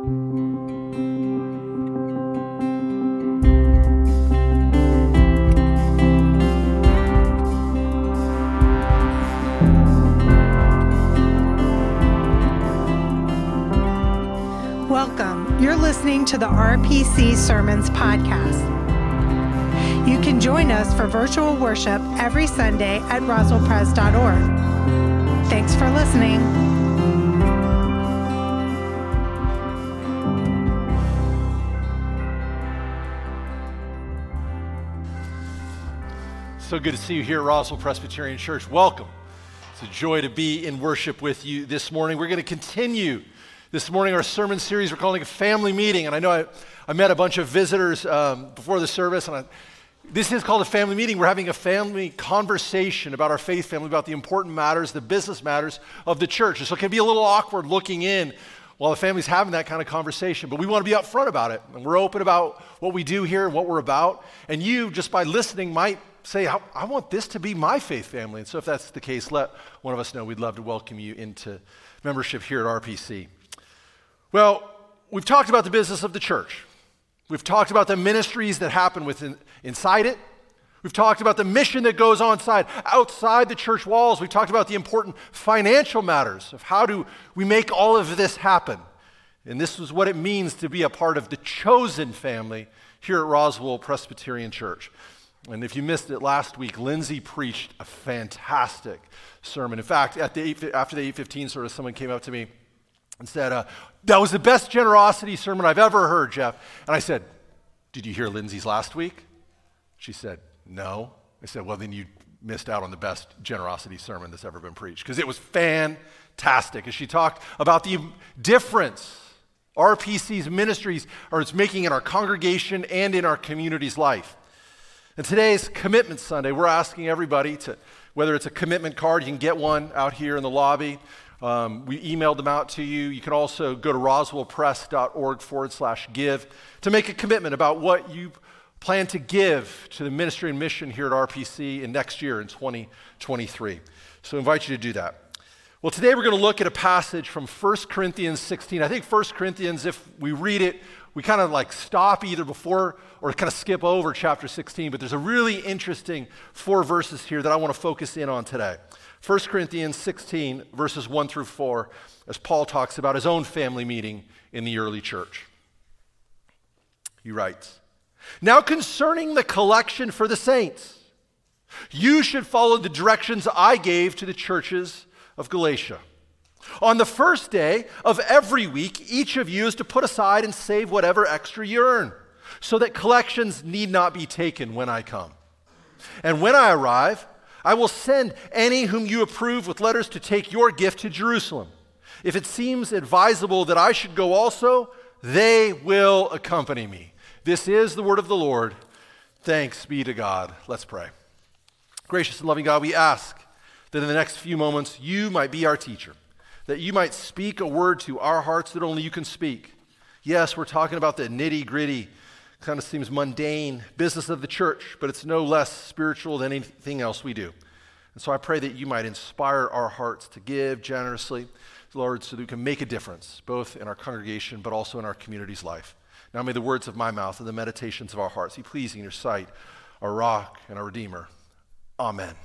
Welcome. You're listening to the RPC Sermons Podcast. You can join us for virtual worship every Sunday at roswellpres.org. Thanks for listening. So good to see you here at Roswell Presbyterian Church. Welcome. It's a joy to be in worship with you this morning. We're going to continue this morning our sermon series. We're calling a family meeting. And I know I, I met a bunch of visitors um, before the service, and I, this is called a family meeting. We're having a family conversation about our faith family, about the important matters, the business matters of the church. And so it can be a little awkward looking in while the family's having that kind of conversation. But we want to be upfront about it. And we're open about what we do here and what we're about. And you, just by listening, might say, I, I, want this to be my faith family. And so if that's the case, let one of us know. We'd love to welcome you into membership here at RPC. Well, we've talked about the business of the church. We've talked about the ministries that happen within, inside it. We've talked about the mission that goes on side, outside the church walls. We've talked about the important financial matters of how do we make all of this happen. And this is what it means to be a part of the chosen family here at Roswell Presbyterian Church. And if you missed it last week, Lindsay preached a fantastic sermon. In fact, at the 8, after the 815 service, someone came up to me and said, uh, That was the best generosity sermon I've ever heard, Jeff. And I said, Did you hear Lindsay's last week? She said, No. I said, Well, then you missed out on the best generosity sermon that's ever been preached because it was fantastic. As she talked about the difference RPC's ministries are it's making in our congregation and in our community's life. And today's Commitment Sunday, we're asking everybody to, whether it's a commitment card, you can get one out here in the lobby. Um, we emailed them out to you. You can also go to roswellpres.org forward slash give to make a commitment about what you plan to give to the ministry and mission here at RPC in next year in 2023. So I invite you to do that. Well, today we're going to look at a passage from 1 Corinthians 16. I think 1 Corinthians, if we read it, we kind of like stop either before or kind of skip over chapter 16, but there's a really interesting four verses here that I want to focus in on today. 1 Corinthians 16, verses 1 through 4, as Paul talks about his own family meeting in the early church. He writes Now concerning the collection for the saints, you should follow the directions I gave to the churches of Galatia. On the first day of every week, each of you is to put aside and save whatever extra you earn, so that collections need not be taken when I come. And when I arrive, I will send any whom you approve with letters to take your gift to Jerusalem. If it seems advisable that I should go also, they will accompany me. This is the word of the Lord. Thanks be to God. Let's pray. Gracious and loving God, we ask that in the next few moments you might be our teacher that you might speak a word to our hearts that only you can speak. Yes, we're talking about the nitty gritty, kind of seems mundane business of the church, but it's no less spiritual than anything else we do. And so I pray that you might inspire our hearts to give generously, Lord, so that we can make a difference, both in our congregation, but also in our community's life. Now may the words of my mouth and the meditations of our hearts be pleasing in your sight, our rock and our redeemer. Amen.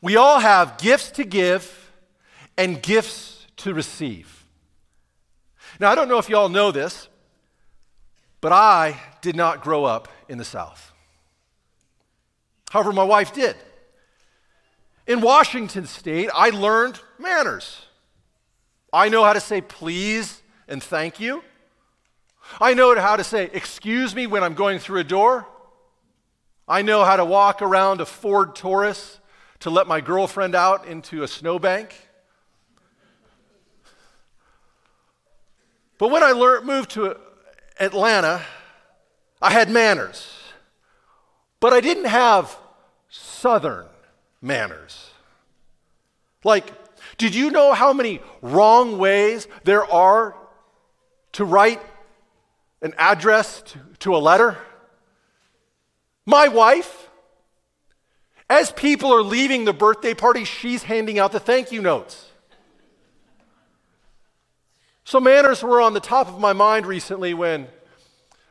We all have gifts to give and gifts to receive. Now, I don't know if you all know this, but I did not grow up in the South. However, my wife did. In Washington state, I learned manners. I know how to say please and thank you. I know how to say excuse me when I'm going through a door. I know how to walk around a Ford Taurus to let my girlfriend out into a snowbank. But when I learned, moved to Atlanta, I had manners. But I didn't have Southern manners. Like, did you know how many wrong ways there are to write an address to, to a letter? My wife, as people are leaving the birthday party, she's handing out the thank you notes. So, manners were on the top of my mind recently when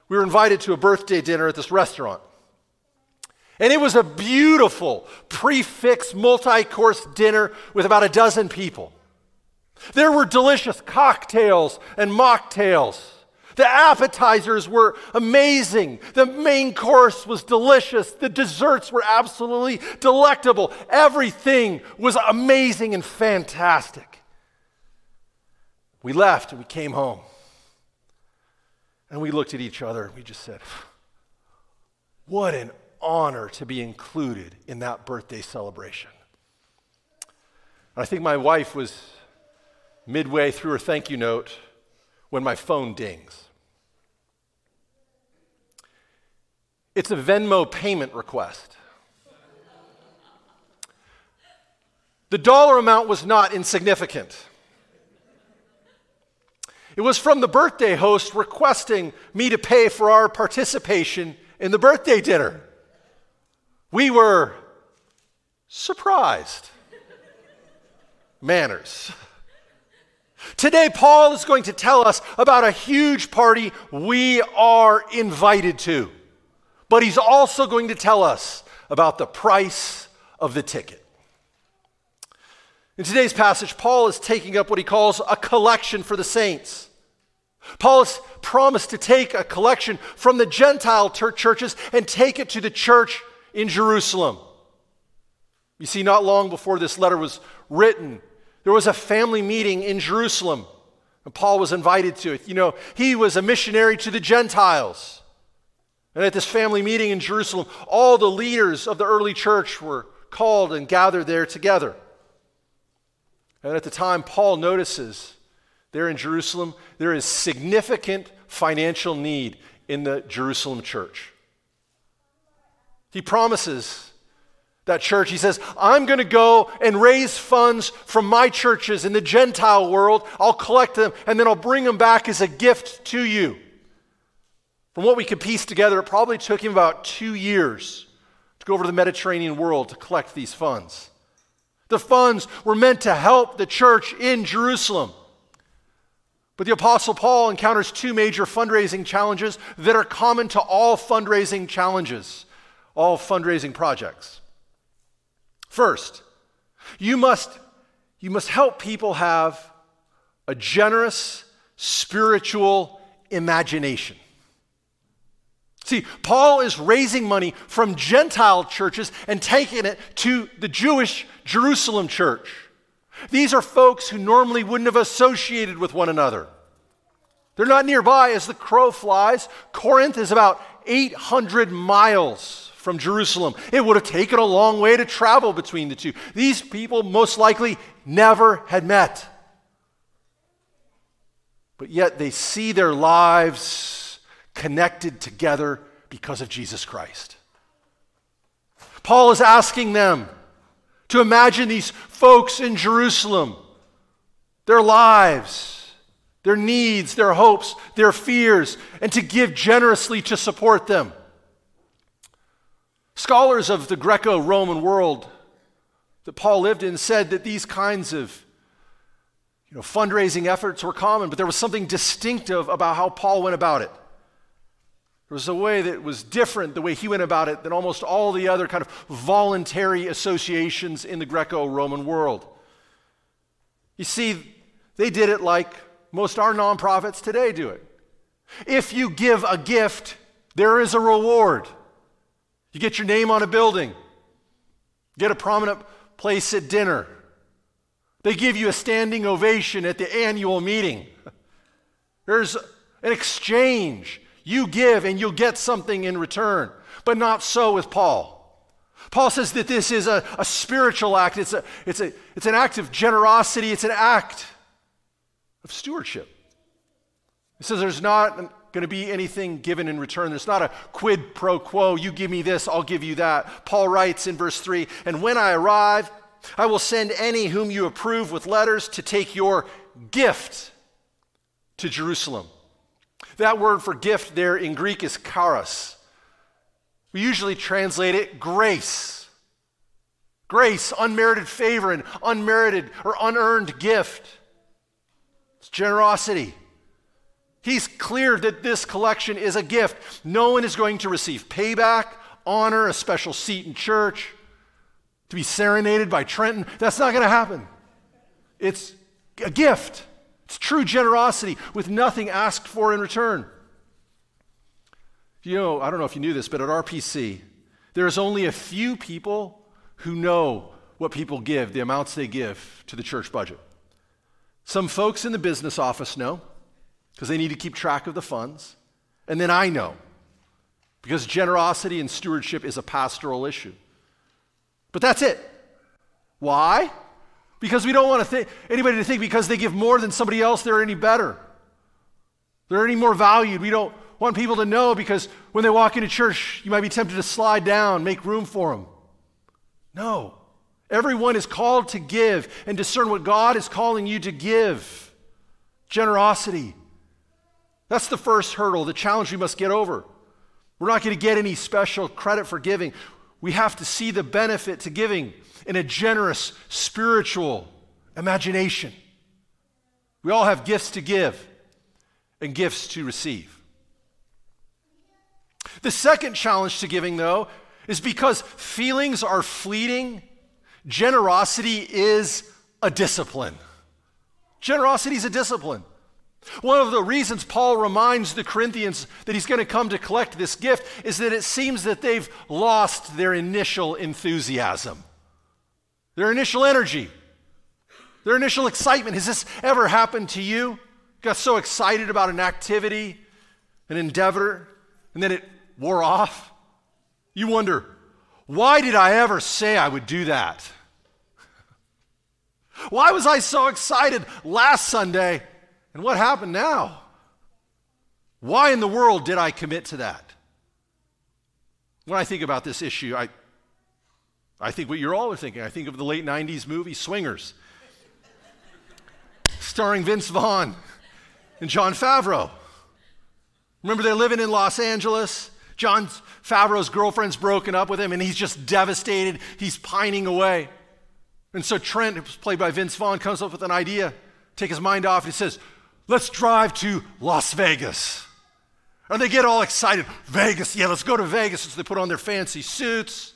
we were invited to a birthday dinner at this restaurant. And it was a beautiful, prix-fixe, multi course dinner with about a dozen people. There were delicious cocktails and mocktails. The appetizers were amazing. The main course was delicious. The desserts were absolutely delectable. Everything was amazing and fantastic. We left and we came home. And we looked at each other and we just said, What an honor to be included in that birthday celebration. And I think my wife was midway through her thank you note when my phone dings. It's a Venmo payment request. The dollar amount was not insignificant. It was from the birthday host requesting me to pay for our participation in the birthday dinner. We were surprised. Manners. Today, Paul is going to tell us about a huge party we are invited to. But he's also going to tell us about the price of the ticket. In today's passage, Paul is taking up what he calls a collection for the saints. Paul has promised to take a collection from the Gentile churches and take it to the church in Jerusalem. You see, not long before this letter was written, there was a family meeting in Jerusalem, and Paul was invited to it. You know, he was a missionary to the Gentiles. And at this family meeting in Jerusalem, all the leaders of the early church were called and gathered there together. And at the time, Paul notices there in Jerusalem, there is significant financial need in the Jerusalem church. He promises that church, he says, I'm going to go and raise funds from my churches in the Gentile world. I'll collect them and then I'll bring them back as a gift to you. From what we can piece together, it probably took him about two years to go over to the Mediterranean world to collect these funds. The funds were meant to help the church in Jerusalem. But the Apostle Paul encounters two major fundraising challenges that are common to all fundraising challenges all fundraising projects. First, you must, you must help people have a generous spiritual imagination. See, Paul is raising money from Gentile churches and taking it to the Jewish Jerusalem church. These are folks who normally wouldn't have associated with one another. They're not nearby as the crow flies. Corinth is about 800 miles from Jerusalem. It would have taken a long way to travel between the two. These people most likely never had met. But yet they see their lives connected together because of Jesus Christ. Paul is asking them to imagine these folks in Jerusalem, their lives, their needs, their hopes, their fears, and to give generously to support them. Scholars of the Greco Roman world that Paul lived in said that these kinds of you know, fundraising efforts were common, but there was something distinctive about how Paul went about it. There was a way that was different, the way he went about it, than almost all the other kind of voluntary associations in the Greco Roman world. You see, they did it like most our nonprofits today do it. If you give a gift, there is a reward. You get your name on a building, get a prominent place at dinner. They give you a standing ovation at the annual meeting. There's an exchange. You give and you'll get something in return. But not so with Paul. Paul says that this is a, a spiritual act, it's, a, it's, a, it's an act of generosity, it's an act of stewardship. He says there's not going to be anything given in return. There's not a quid pro quo, you give me this, I'll give you that. Paul writes in verse 3 And when I arrive, I will send any whom you approve with letters to take your gift to Jerusalem. That word for gift there in Greek is charis. We usually translate it grace. Grace, unmerited favor, and unmerited or unearned gift. It's generosity. He's clear that this collection is a gift. No one is going to receive payback, honor, a special seat in church, to be serenaded by Trenton. That's not going to happen. It's a gift. It's true generosity with nothing asked for in return. You know, I don't know if you knew this, but at RPC, there's only a few people who know what people give, the amounts they give to the church budget. Some folks in the business office know because they need to keep track of the funds. And then I know because generosity and stewardship is a pastoral issue. But that's it. Why? Because we don't want to think, anybody to think because they give more than somebody else, they're any better. They're any more valued. We don't want people to know because when they walk into church, you might be tempted to slide down, make room for them. No. Everyone is called to give and discern what God is calling you to give. Generosity. That's the first hurdle, the challenge we must get over. We're not going to get any special credit for giving. We have to see the benefit to giving in a generous, spiritual imagination. We all have gifts to give and gifts to receive. The second challenge to giving, though, is because feelings are fleeting, generosity is a discipline. Generosity is a discipline. One of the reasons Paul reminds the Corinthians that he's going to come to collect this gift is that it seems that they've lost their initial enthusiasm, their initial energy, their initial excitement. Has this ever happened to you? Got so excited about an activity, an endeavor, and then it wore off? You wonder, why did I ever say I would do that? Why was I so excited last Sunday and what happened now? Why in the world did I commit to that? When I think about this issue, I, I think what you're all thinking. I think of the late 90s movie Swingers, starring Vince Vaughn and Jon Favreau. Remember, they're living in Los Angeles. Jon Favreau's girlfriend's broken up with him, and he's just devastated. He's pining away. And so Trent, who's played by Vince Vaughn, comes up with an idea, take his mind off. and He says, Let's drive to Las Vegas. And they get all excited. Vegas, yeah, let's go to Vegas. So they put on their fancy suits.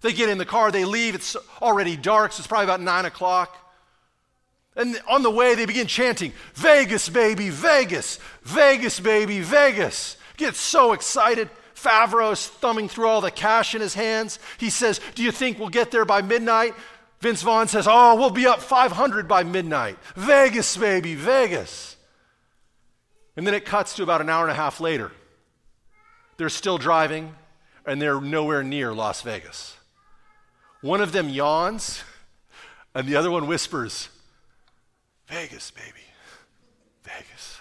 They get in the car, they leave. It's already dark, so it's probably about nine o'clock. And on the way, they begin chanting, Vegas, baby, Vegas, Vegas, baby, Vegas. Get so excited. Favreau's thumbing through all the cash in his hands. He says, Do you think we'll get there by midnight? Vince Vaughn says, Oh, we'll be up 500 by midnight. Vegas, baby, Vegas. And then it cuts to about an hour and a half later. They're still driving, and they're nowhere near Las Vegas. One of them yawns, and the other one whispers, Vegas, baby, Vegas.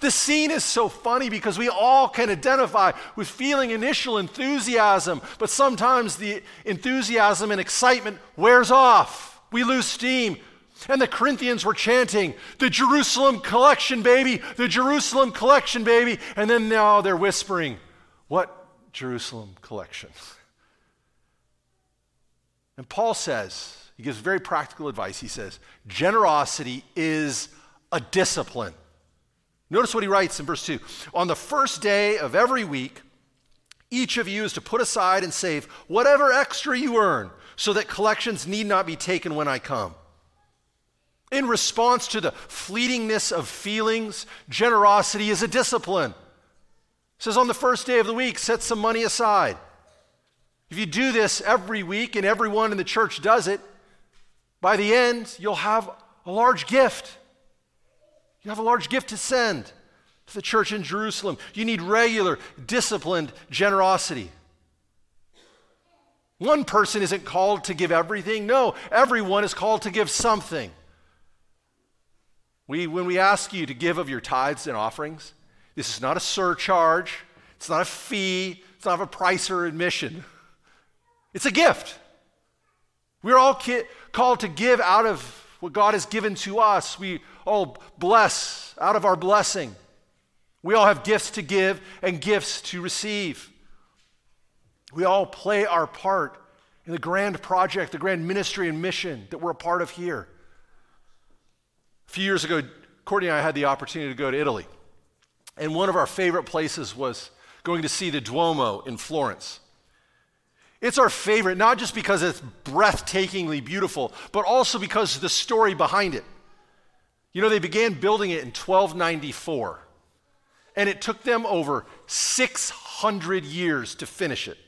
The scene is so funny because we all can identify with feeling initial enthusiasm, but sometimes the enthusiasm and excitement wears off. We lose steam. And the Corinthians were chanting, the Jerusalem collection, baby, the Jerusalem collection, baby. And then now they're whispering, what Jerusalem collection? And Paul says, he gives very practical advice. He says, generosity is a discipline. Notice what he writes in verse 2 On the first day of every week, each of you is to put aside and save whatever extra you earn, so that collections need not be taken when I come. In response to the fleetingness of feelings, generosity is a discipline. It says on the first day of the week, set some money aside. If you do this every week and everyone in the church does it, by the end, you'll have a large gift. You have a large gift to send to the church in Jerusalem. You need regular, disciplined generosity. One person isn't called to give everything. No, everyone is called to give something. We, when we ask you to give of your tithes and offerings, this is not a surcharge, it's not a fee, it's not a price or admission. It's a gift. We're all ki- called to give out of what God has given to us. We all bless out of our blessing. We all have gifts to give and gifts to receive. We all play our part in the grand project, the grand ministry and mission that we're a part of here. A few years ago, Courtney and I had the opportunity to go to Italy. And one of our favorite places was going to see the Duomo in Florence. It's our favorite, not just because it's breathtakingly beautiful, but also because of the story behind it. You know, they began building it in 1294, and it took them over 600 years to finish it.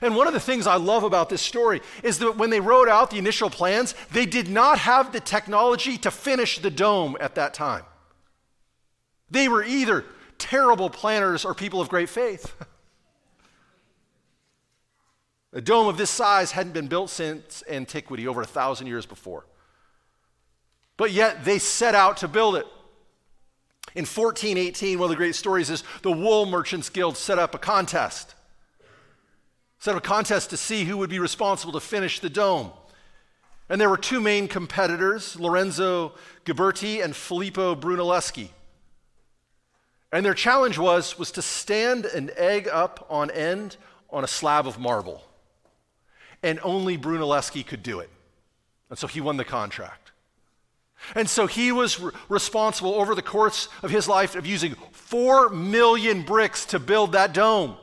And one of the things I love about this story is that when they wrote out the initial plans, they did not have the technology to finish the dome at that time. They were either terrible planners or people of great faith. A dome of this size hadn't been built since antiquity, over a thousand years before. But yet they set out to build it. In 1418, one of the great stories is the Wool Merchants Guild set up a contest. Set up a contest to see who would be responsible to finish the dome. And there were two main competitors, Lorenzo Ghiberti and Filippo Brunelleschi. And their challenge was, was to stand an egg up on end on a slab of marble. And only Brunelleschi could do it. And so he won the contract. And so he was re- responsible over the course of his life of using four million bricks to build that dome.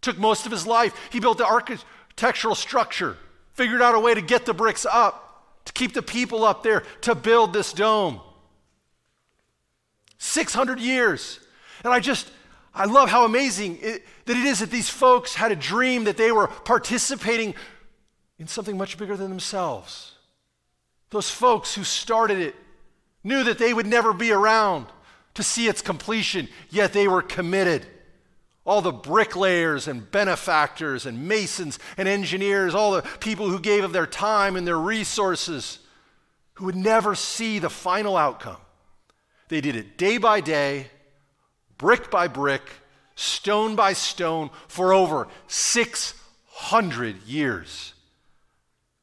Took most of his life. He built the architectural structure, figured out a way to get the bricks up, to keep the people up there, to build this dome. 600 years. And I just, I love how amazing it, that it is that these folks had a dream that they were participating in something much bigger than themselves. Those folks who started it knew that they would never be around to see its completion, yet they were committed. All the bricklayers and benefactors and masons and engineers, all the people who gave of their time and their resources, who would never see the final outcome. They did it day by day, brick by brick, stone by stone, for over 600 years.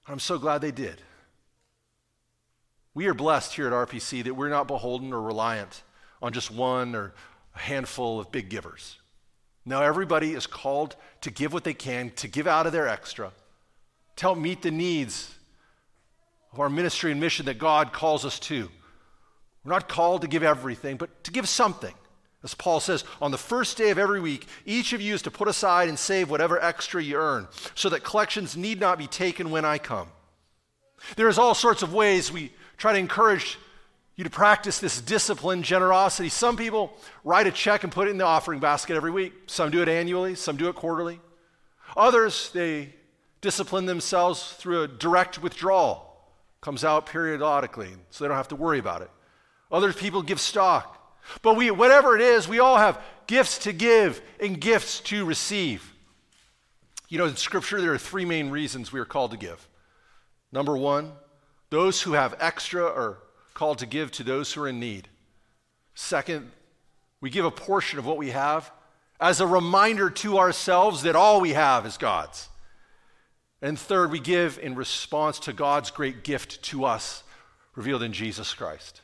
I'm so glad they did. We are blessed here at RPC that we're not beholden or reliant on just one or a handful of big givers. Now, everybody is called to give what they can, to give out of their extra, to help meet the needs of our ministry and mission that God calls us to. We're not called to give everything, but to give something. As Paul says, on the first day of every week, each of you is to put aside and save whatever extra you earn, so that collections need not be taken when I come. There's all sorts of ways we try to encourage you to practice this disciplined generosity. Some people write a check and put it in the offering basket every week. Some do it annually, some do it quarterly. Others, they discipline themselves through a direct withdrawal. Comes out periodically, so they don't have to worry about it. Other people give stock. But we, whatever it is, we all have gifts to give and gifts to receive. You know, in Scripture, there are three main reasons we are called to give. Number one, those who have extra are called to give to those who are in need. Second, we give a portion of what we have as a reminder to ourselves that all we have is God's. And third, we give in response to God's great gift to us, revealed in Jesus Christ.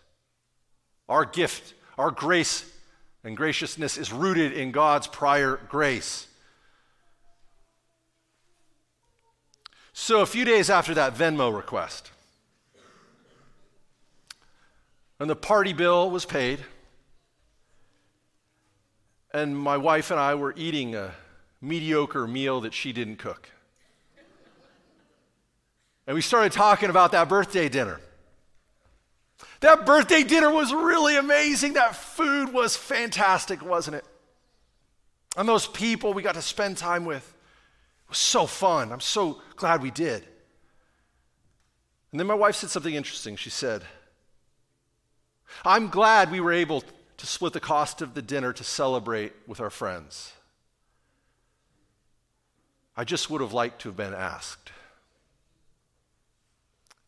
Our gift, our grace and graciousness is rooted in God's prior grace. So, a few days after that Venmo request, and the party bill was paid, and my wife and I were eating a mediocre meal that she didn't cook. And we started talking about that birthday dinner. That birthday dinner was really amazing. That food was fantastic, wasn't it? And those people we got to spend time with it was so fun. I'm so glad we did. And then my wife said something interesting. She said, I'm glad we were able to split the cost of the dinner to celebrate with our friends. I just would have liked to have been asked.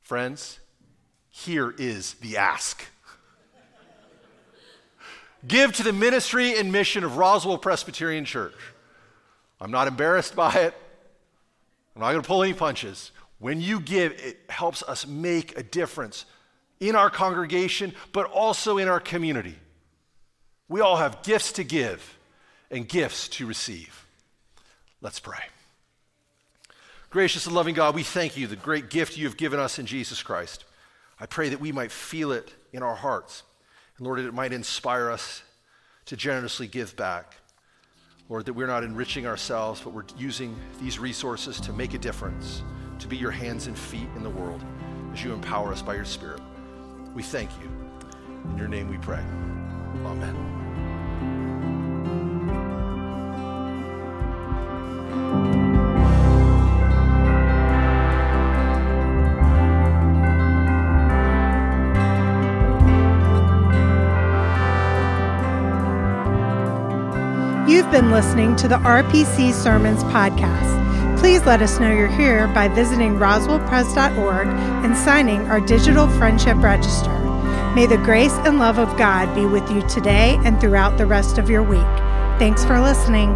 Friends, here is the ask. Give to the ministry and mission of Roswell Presbyterian Church. I'm not embarrassed by it. I'm not going to pull any punches. When you give, it helps us make a difference in our congregation, but also in our community. We all have gifts to give and gifts to receive. Let's pray. Gracious and loving God, we thank you, the great gift you have given us in Jesus Christ. I pray that we might feel it in our hearts. And Lord, that it might inspire us to generously give back. Lord, that we're not enriching ourselves, but we're using these resources to make a difference, to be your hands and feet in the world as you empower us by your Spirit. We thank you. In your name we pray. Amen. You've been listening to the RPC Sermons podcast. Please let us know you're here by visiting roswellpres.org and signing our digital friendship register. May the grace and love of God be with you today and throughout the rest of your week. Thanks for listening.